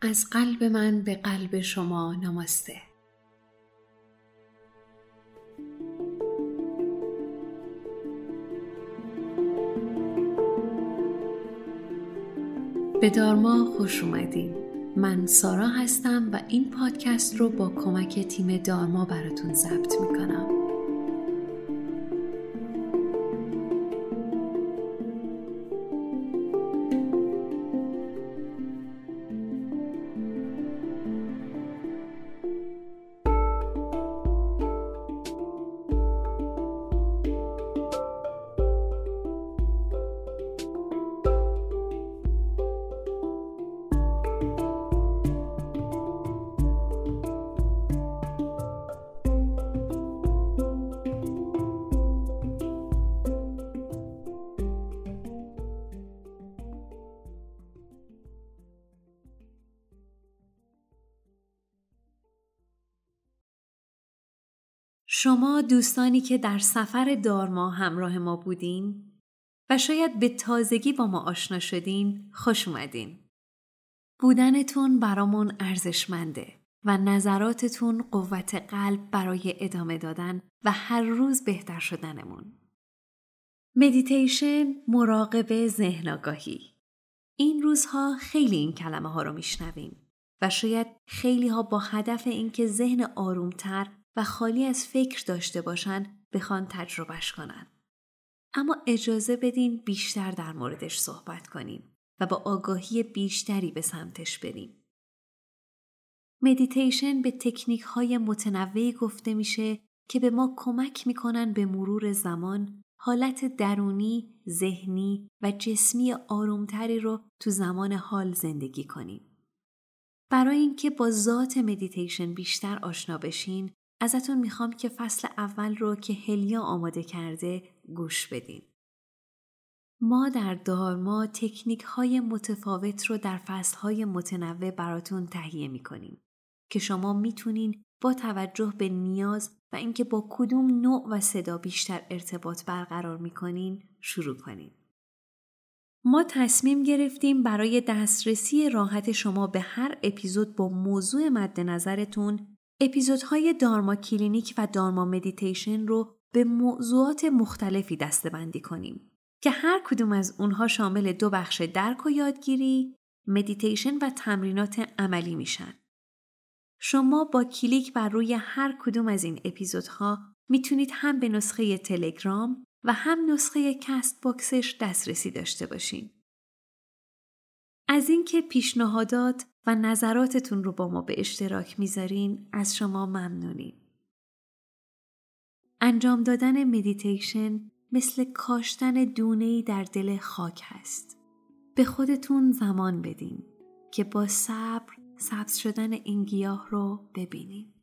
از قلب من به قلب شما نماسته. به دارما خوش اومدین. من سارا هستم و این پادکست رو با کمک تیم دارما براتون ضبط می‌کنم. شما دوستانی که در سفر دارما همراه ما بودین و شاید به تازگی با ما آشنا شدین خوش اومدین. بودنتون برامون ارزشمنده و نظراتتون قوت قلب برای ادامه دادن و هر روز بهتر شدنمون. مدیتیشن مراقبه ذهن آگاهی این روزها خیلی این کلمه ها رو میشنویم و شاید خیلی ها با هدف اینکه ذهن آرومتر و خالی از فکر داشته باشن بخوان تجربهش کنن. اما اجازه بدین بیشتر در موردش صحبت کنیم و با آگاهی بیشتری به سمتش بریم. مدیتیشن به تکنیک های متنوعی گفته میشه که به ما کمک می‌کنن به مرور زمان حالت درونی، ذهنی و جسمی آرومتری رو تو زمان حال زندگی کنیم. برای اینکه با ذات مدیتیشن بیشتر آشنا بشین ازتون می‌خوام که فصل اول رو که هلیا آماده کرده گوش بدین. ما در دارما تکنیک های متفاوت رو در فصل های متنوع براتون تهیه می‌کنیم که شما می‌تونین با توجه به نیاز و اینکه با کدوم نوع و صدا بیشتر ارتباط برقرار می‌کنین شروع کنین. ما تصمیم گرفتیم برای دسترسی راحت شما به هر اپیزود با موضوع مد نظرتون اپیزودهای دارما کلینیک و دارما مدیتیشن رو به موضوعات مختلفی دسته‌بندی کنیم که هر کدوم از اونها شامل دو بخش درک و یادگیری، مدیتیشن و تمرینات عملی میشن. شما با کلیک بر روی هر کدوم از این اپیزودها می‌تونید هم به نسخه تلگرام و هم نسخه Castbox ش دسترسی داشته باشین. از اینکه پیشنهادات و نظراتتون رو با ما به اشتراک می‌ذارین از شما ممنونیم. انجام دادن مدیتیشن مثل کاشتن دونهی در دل خاک هست. به خودتون زمان بدین که با صبر سبز شدن این گیاه رو ببینین.